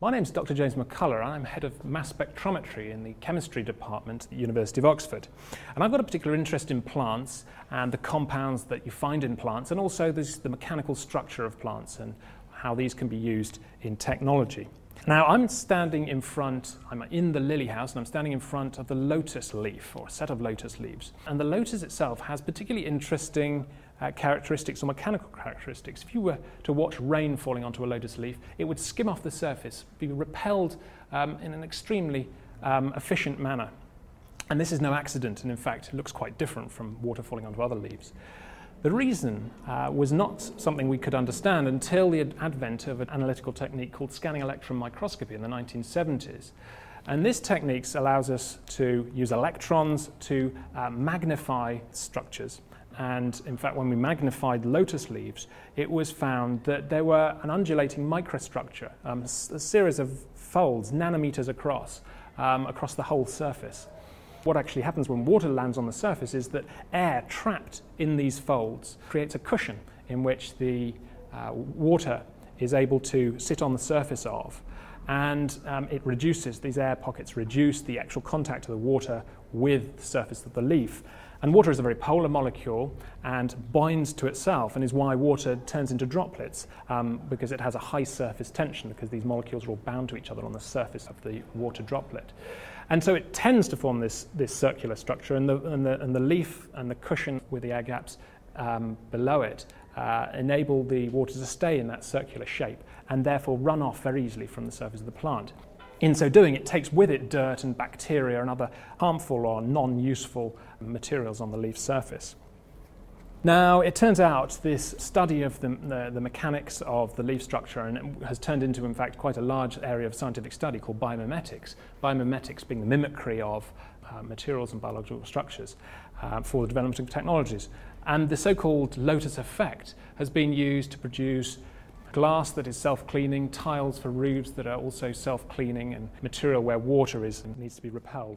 My name is Dr. James McCullough, and I'm head of mass spectrometry in the chemistry department at the University of Oxford. And I've got a particular interest in plants and the compounds that you find in plants, and also the mechanical structure of plants and how these can be used in technology. Now, I'm standing in front, I'm in the lily house, and I'm standing in front of the lotus leaf, or a set of lotus leaves. And the lotus itself has particularly interesting uh, characteristics or mechanical characteristics. If you were to watch rain falling onto a lotus leaf, it would skim off the surface, be repelled um, in an extremely um, efficient manner. And this is no accident, and in fact, it looks quite different from water falling onto other leaves. The reason uh, was not something we could understand until the advent of an analytical technique called scanning electron microscopy in the 1970s. And this technique allows us to use electrons to uh, magnify structures and in fact, when we magnified lotus leaves, it was found that there were an undulating microstructure, um, a series of folds, nanometers across, um, across the whole surface. What actually happens when water lands on the surface is that air trapped in these folds creates a cushion in which the uh, water is able to sit on the surface of. And um, it reduces, these air pockets reduce the actual contact of the water with the surface of the leaf. And water is a very polar molecule and binds to itself, and is why water turns into droplets um, because it has a high surface tension because these molecules are all bound to each other on the surface of the water droplet. And so it tends to form this, this circular structure, and the, and, the, and the leaf and the cushion with the air gaps um, below it uh, enable the water to stay in that circular shape and therefore run off very easily from the surface of the plant. In so doing, it takes with it dirt and bacteria and other harmful or non useful materials on the leaf surface. Now, it turns out this study of the, the, the, mechanics of the leaf structure and has turned into, in fact, quite a large area of scientific study called biomimetics. Biomimetics being the mimicry of uh, materials and biological structures uh, for the development of technologies. And the so called lotus effect has been used to produce glass that is self-cleaning, tiles for roofs that are also self-cleaning, and material where water is and needs to be repelled.